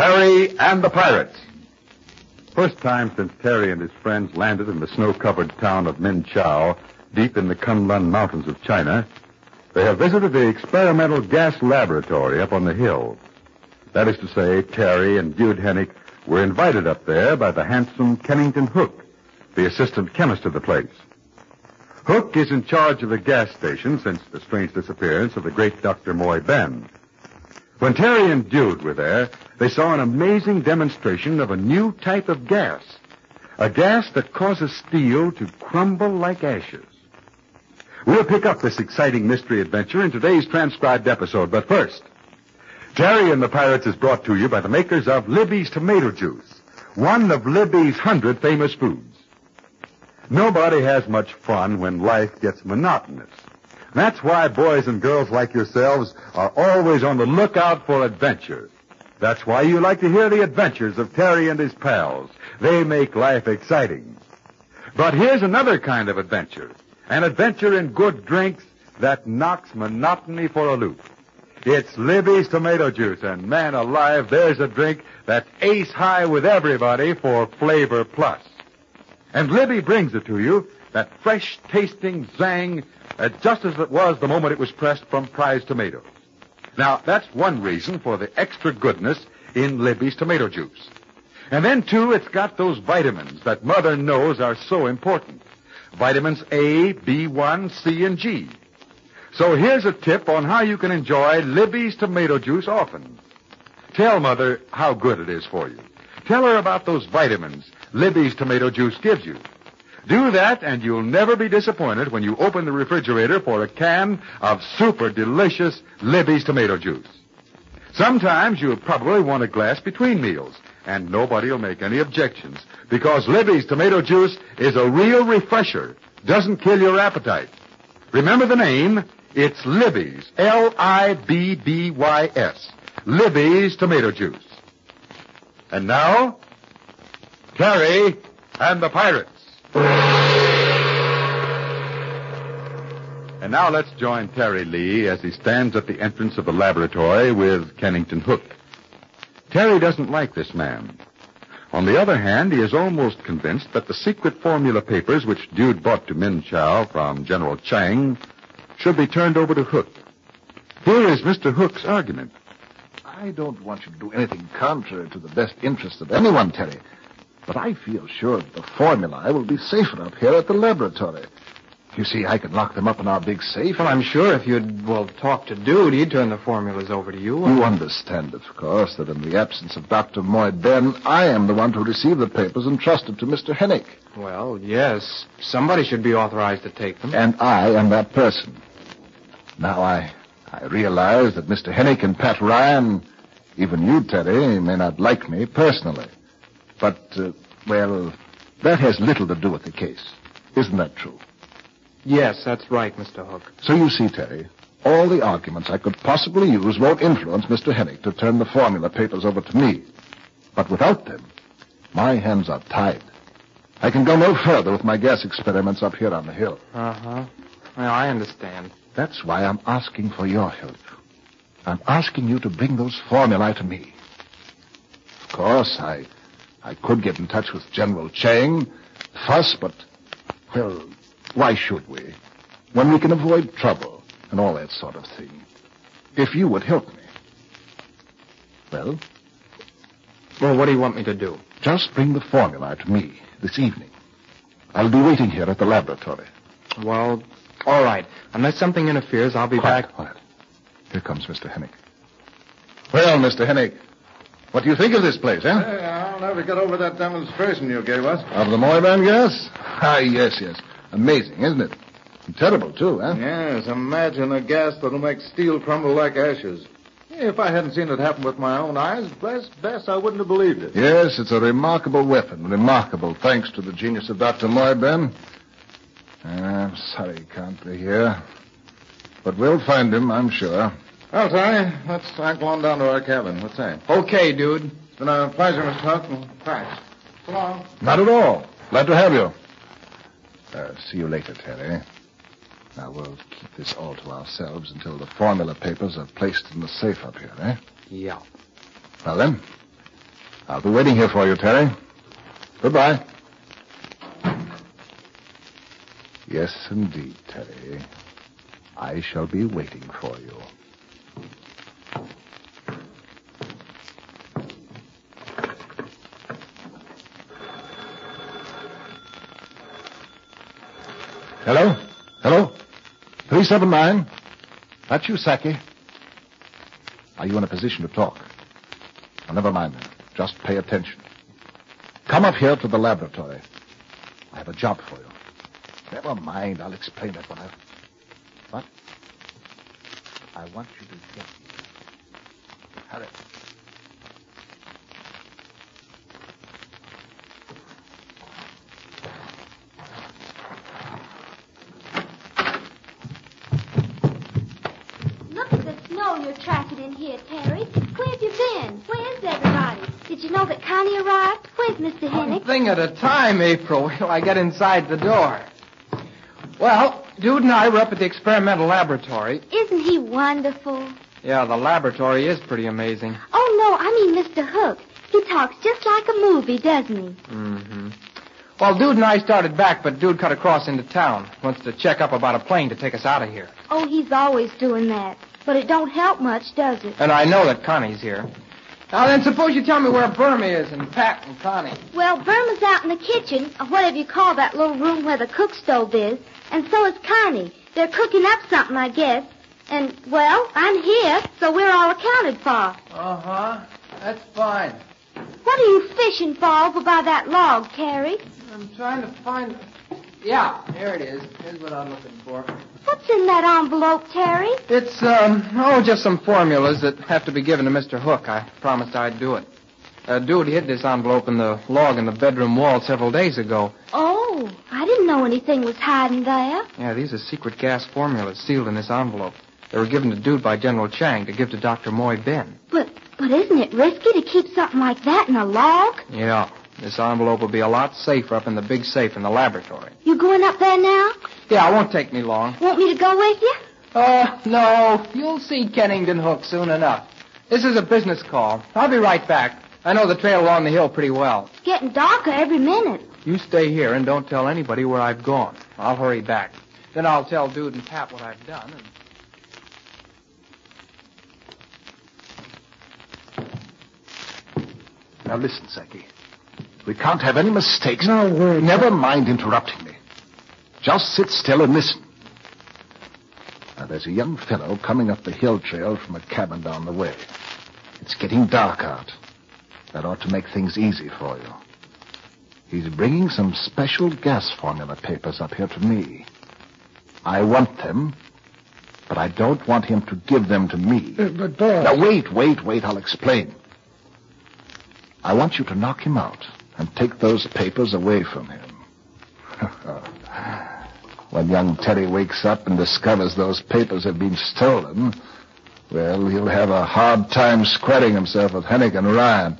Terry and the Pirates. First time since Terry and his friends landed in the snow-covered town of Minchao, deep in the Kunlun Mountains of China, they have visited the experimental gas laboratory up on the hill. That is to say, Terry and Dude Hennick were invited up there by the handsome Kennington Hook, the assistant chemist of the place. Hook is in charge of the gas station since the strange disappearance of the great Dr. Moy Ben. When Terry and Dude were there, they saw an amazing demonstration of a new type of gas. A gas that causes steel to crumble like ashes. We'll pick up this exciting mystery adventure in today's transcribed episode, but first, Terry and the Pirates is brought to you by the makers of Libby's Tomato Juice, one of Libby's hundred famous foods. Nobody has much fun when life gets monotonous. That's why boys and girls like yourselves are always on the lookout for adventure. That's why you like to hear the adventures of Terry and his pals. They make life exciting. But here's another kind of adventure. An adventure in good drinks that knocks monotony for a loop. It's Libby's tomato juice, and man alive, there's a drink that's ace high with everybody for flavor plus. And Libby brings it to you, that fresh tasting zang, uh, just as it was the moment it was pressed from prize tomatoes. Now, that's one reason for the extra goodness in Libby's tomato juice. And then, too, it's got those vitamins that Mother knows are so important. Vitamins A, B1, C, and G. So here's a tip on how you can enjoy Libby's tomato juice often. Tell Mother how good it is for you. Tell her about those vitamins Libby's tomato juice gives you. Do that and you'll never be disappointed when you open the refrigerator for a can of super delicious Libby's tomato juice. Sometimes you'll probably want a glass between meals, and nobody will make any objections because Libby's tomato juice is a real refresher, doesn't kill your appetite. Remember the name? It's Libby's, L-I-B-B-Y-S. Libby's tomato juice. And now, Terry and the Pirates. And now let's join Terry Lee as he stands at the entrance of the laboratory with Kennington Hook. Terry doesn't like this man. On the other hand, he is almost convinced that the secret formula papers which Dude brought to Min Chow from General Chang should be turned over to Hook. Here is Mr. Hook's argument. I don't want you to do anything contrary to the best interests of anyone, Terry. But I feel sure that the formulae will be safer up here at the laboratory. You see, I can lock them up in our big safe. Well, I'm sure if you'd, well, talk to Dude, he'd turn the formulas over to you. You understand, of course, that in the absence of Dr. Moy Ben, I am the one to receive the papers entrusted to Mr. Hennick. Well, yes. Somebody should be authorized to take them. And I am that person. Now, I, I realize that Mr. Hennick and Pat Ryan, even you, Terry, may not like me personally. But, uh, well, that has little to do with the case. Isn't that true? Yes, that's right, Mr. Hook. So you see, Terry, all the arguments I could possibly use won't influence Mr. Hennick to turn the formula papers over to me. But without them, my hands are tied. I can go no further with my gas experiments up here on the hill. Uh-huh. Well, I understand. That's why I'm asking for your help. I'm asking you to bring those formulae to me. Of course, I I could get in touch with General Chang, fuss, but, well, why should we? When we can avoid trouble and all that sort of thing. If you would help me. Well, Well, what do you want me to do? just bring the formula to me this evening. I'll be waiting here at the laboratory. Well, all right. Unless something interferes, I'll be Quiet, back. quiet. Here comes Mr. Hennick. Well, Mr. Hennick, what do you think of this place, eh? uh, huh? Hey, I'll never get over that demonstration you gave us. Of the Moyban gas? Ah, yes, yes. Amazing, isn't it? And terrible, too, huh? Yes, imagine a gas that'll make steel crumble like ashes. If I hadn't seen it happen with my own eyes, bless best I wouldn't have believed it. Yes, it's a remarkable weapon. Remarkable, thanks to the genius of Dr. Moyben. I'm sorry he can't be here. But we'll find him, I'm sure. Well, Tony, let's cycle on down to our cabin. What's that? Okay, dude. It's been a pleasure, Mr. Hook. and Thanks. So long. Not at all. Glad to have you. Uh, see you later, Terry. Now, we'll keep this all to ourselves until the formula papers are placed in the safe up here, eh? Yeah. Well, then, I'll be waiting here for you, Terry. Goodbye. Yes, indeed, Terry. I shall be waiting for you. Hello? Hello? 379? That's you, Saki. Are you in a position to talk? Oh, never mind then. Just pay attention. Come up here to the laboratory. I have a job for you. Never mind. I'll explain it when I... What? I want you to get here. Hurry. Look at the snow you're tracking in here, Terry. Where have you been? Where's everybody? Did you know that Connie arrived? Where's Mr. One thing at a time, April, till I get inside the door. Well, Dude and I were up at the experimental laboratory. Isn't he wonderful? Yeah, the laboratory is pretty amazing. Oh, no, I mean Mr. Hook. He talks just like a movie, doesn't he? Mm-hmm. Well, Dude and I started back, but Dude cut across into town. Wants to check up about a plane to take us out of here. Oh, he's always doing that. But it don't help much, does it? And I know that Connie's here. Now then, suppose you tell me where Burma is and Pat and Connie. Well, Burma's out in the kitchen, or whatever you call that little room where the cook stove is, and so is Connie. They're cooking up something, I guess. And, well, I'm here, so we're all accounted for. Uh-huh. That's fine. What are you fishing for over by that log, Carrie? I'm trying to find... Yeah, here it is. Here's what I'm looking for. What's in that envelope, Terry? It's, um, oh, just some formulas that have to be given to Mr. Hook. I promised I'd do it. Uh, dude hid this envelope in the log in the bedroom wall several days ago. Oh, I didn't know anything was hiding there. Yeah, these are secret gas formulas sealed in this envelope. They were given to Dude by General Chang to give to Dr. Moy Ben. But, but isn't it risky to keep something like that in a log? Yeah, this envelope will be a lot safer up in the big safe in the laboratory. You going up there now? Yeah, it won't take me long. Want me to go with you? Oh, no. You'll see Kennington Hook soon enough. This is a business call. I'll be right back. I know the trail along the hill pretty well. It's getting darker every minute. You stay here and don't tell anybody where I've gone. I'll hurry back. Then I'll tell Dude and Pat what I've done. And... Now listen, Seki. We can't have any mistakes. No way. Never mind interrupting me. Just sit still and listen. Now, there's a young fellow coming up the hill trail from a cabin down the way. It's getting dark out. That ought to make things easy for you. He's bringing some special gas formula papers up here to me. I want them, but I don't want him to give them to me. Uh, but, boss. Now, wait, wait, wait. I'll explain. I want you to knock him out and take those papers away from him. when young Teddy wakes up and discovers those papers have been stolen, well, he'll have a hard time squaring himself with Hennick and Ryan.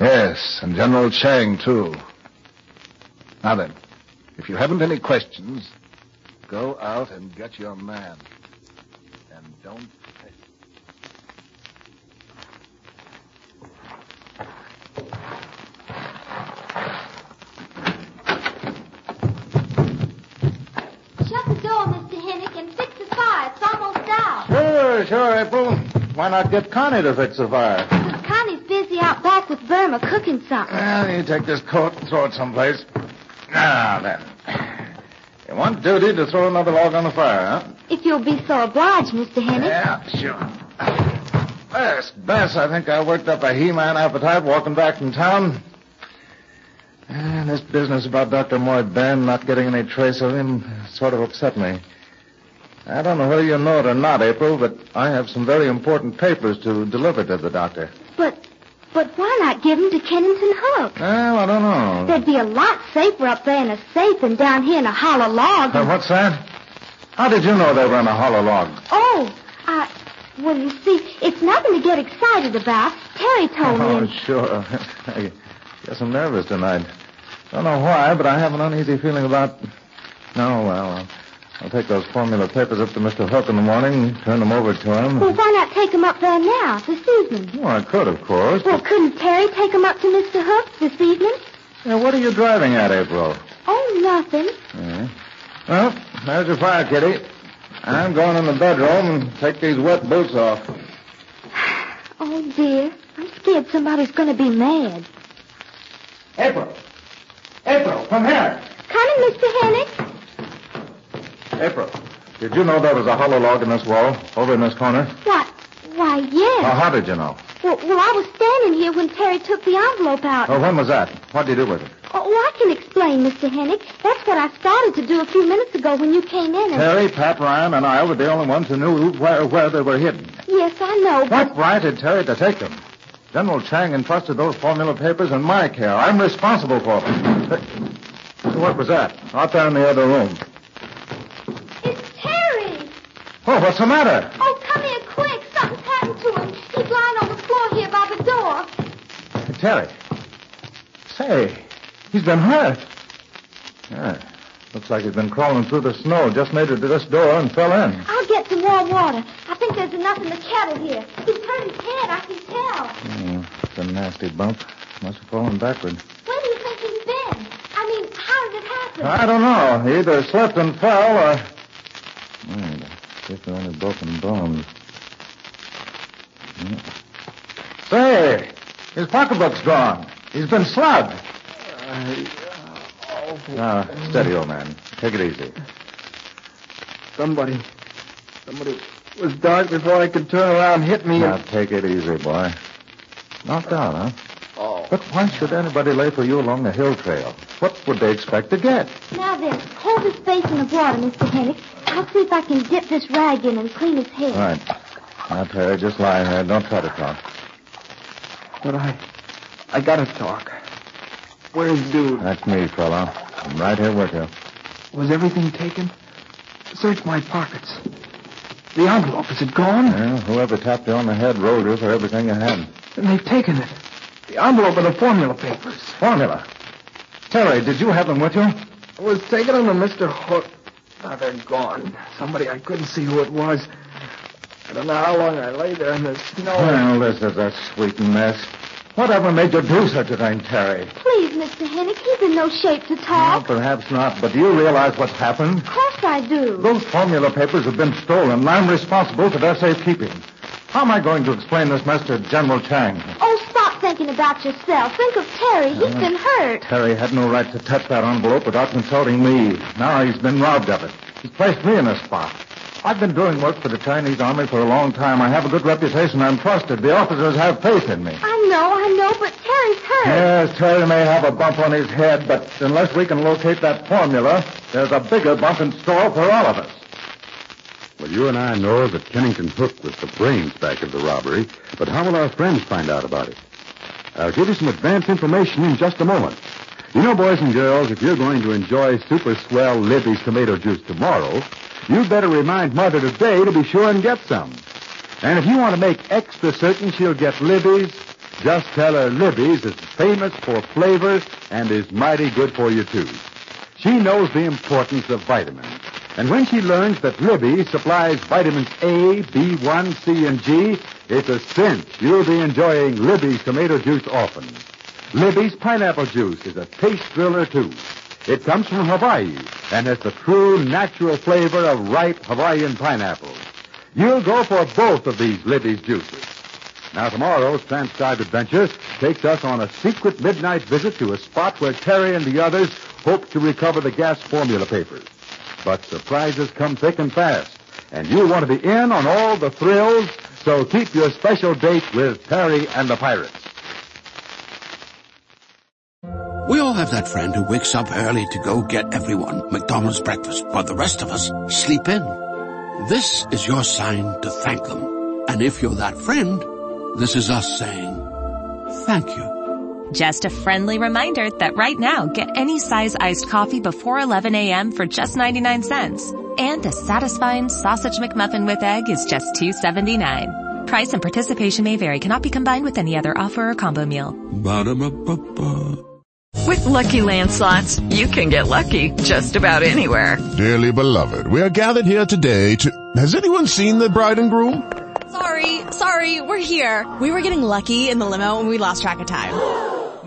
Yes, and General Chang, too. Now then, if you haven't any questions, go out and get your man. And don't Shut the door, Mr. Hennick, and fix the fire. It's almost out. Sure, April. Why not get Connie to fix the fire? Connie's busy out back with Burma cooking something. Well, you take this coat and throw it someplace. Now, then. You want duty to throw another log on the fire, huh? If you'll be so obliged, Mr. Hennick. Yeah, sure. Bess, Bess, I think I worked up a He-Man appetite walking back from town. And this business about Dr. Moy Ben not getting any trace of him sort of upset me. I don't know whether you know it or not, April, but I have some very important papers to deliver to the doctor. But, but why not give them to Kennington Hook? Well, I don't know. There'd be a lot safer up there in a safe than down here in a hollow log. Uh, what's that? How did you know they were in a hollow log? Oh, I, well, you see, it's nothing to get excited about. Terry told me. Oh, me. sure. I guess I'm nervous tonight. Don't know why, but I have an uneasy feeling about. No, well, I'll, I'll take those formula papers up to Mr. Hook in the morning, and turn them over to him. Well, why not take them up there now, this evening? Well, I could, of course. Well, couldn't Terry take them up to Mr. Hook this evening? Yeah, what are you driving at, April? Oh, nothing. Yeah. Well, there's your fire, Kitty. I'm going in the bedroom and take these wet boots off. Oh, dear. I'm scared somebody's going to be mad. April! April, come here! Coming, Mr. Hennick. April, did you know there was a hollow log in this wall, over in this corner? What? Why, yes. Well, how did you know? Well, well, I was standing here when Terry took the envelope out. Oh, when was that? What did you do with it? Oh, well, I can explain, Mr. Hennick. That's what I started to do a few minutes ago when you came in. And... Terry, Pat Ryan, and I were the only ones who knew where, where they were hidden. Yes, I know, but... What right had Terry to take them? General Chang entrusted those formula papers in my care. I'm responsible for them. What was that? Out there in the other room. Oh, what's the matter? Oh, come here quick. Something's happened to him. He's lying on the floor here by the door. Terry. Say, he's been hurt. Yeah. Looks like he's been crawling through the snow, just made it to this door and fell in. I'll get some warm water. I think there's enough in the kettle here. He's turned his head, I can tell. Hmm, it's a nasty bump. Must have fallen backward. Where do you think he's been? I mean, how did it happen? I don't know. He either slipped and fell or. If there are any broken bones. Hmm. Say, his pocketbook's gone. He's been slugged. Now, steady, old man. Take it easy. Somebody, somebody was dark before I could turn around and hit me. Now, And... take it easy, boy. Knocked out, huh? But why should anybody lay for you along the hill trail? What would they expect to get? Now then, hold his face in the water, Mr. Hennick. I'll see if I can dip this rag in and clean his head. All right. Now, Terry, just lie here. Don't try to talk. But I, I gotta talk. Where's Dude? That's me, fella. I'm right here with you. Was everything taken? Search my pockets. The envelope, is it gone? Well, whoever tapped you on the head rolled you for everything you had. Then they've taken it. The envelope and the formula papers. Formula. Terry, did you have them with you? I was taking them to Mr. Hook. Now ah, they're gone. Somebody I couldn't see who it was. I don't know how long I lay there in the snow. Well, this is a sweet mess. Whatever made you do such a thing, Terry? Please, Mr. Hennick, he's in no shape to Well, talk. perhaps not, but do you realize what's happened? Of course I do. Those formula papers have been stolen, and I'm responsible for their safekeeping. How am I going to explain this mess to General Chang? Oh, stop thinking about yourself. Think of Terry. He's uh, been hurt. Terry had no right to touch that envelope without consulting me. Now he's been robbed of it. He's placed me in a spot. I've been doing work for the Chinese army for a long time. I have a good reputation. I'm trusted. The officers have faith in me. I know, I know, but Terry's hurt. Yes, Terry may have a bump on his head, but unless we can locate that formula, there's a bigger bump in store for all of us. Well, you and I know that Kennington Hook was the brains back of the robbery, but how will our friends find out about it? I'll give you some advance information in just a moment. You know, boys and girls, if you're going to enjoy super swell Libby's tomato juice tomorrow, you'd better remind Mother today to be sure and get some. And if you want to make extra certain she'll get Libby's, just tell her Libby's is famous for flavor and is mighty good for you, too. She knows the importance of vitamins. And when she learns that Libby supplies vitamins A, B1, C, and G, it's a cinch you'll be enjoying Libby's tomato juice often. Libby's pineapple juice is a taste thriller, too. It comes from Hawaii and has the true natural flavor of ripe Hawaiian pineapples. You'll go for both of these Libby's juices. Now, tomorrow's transcribed adventure takes us on a secret midnight visit to a spot where Terry and the others hope to recover the gas formula papers. But surprises come thick and fast, and you'll want to be in on all the thrills, so keep your special date with Terry and the Pirates. We all have that friend who wakes up early to go get everyone McDonald's breakfast, while the rest of us sleep in. This is your sign to thank them. And if you're that friend, this is us saying thank you. Just a friendly reminder that right now, get any size iced coffee before 11 a.m. for just 99 cents. And a satisfying sausage McMuffin with egg is just $2.79. Price and participation may vary. Cannot be combined with any other offer or combo meal. Ba-da-ba-ba-ba. With Lucky Land slots, you can get lucky just about anywhere. Dearly beloved, we are gathered here today to... Has anyone seen the bride and groom? Sorry, sorry, we're here. We were getting lucky in the limo and we lost track of time.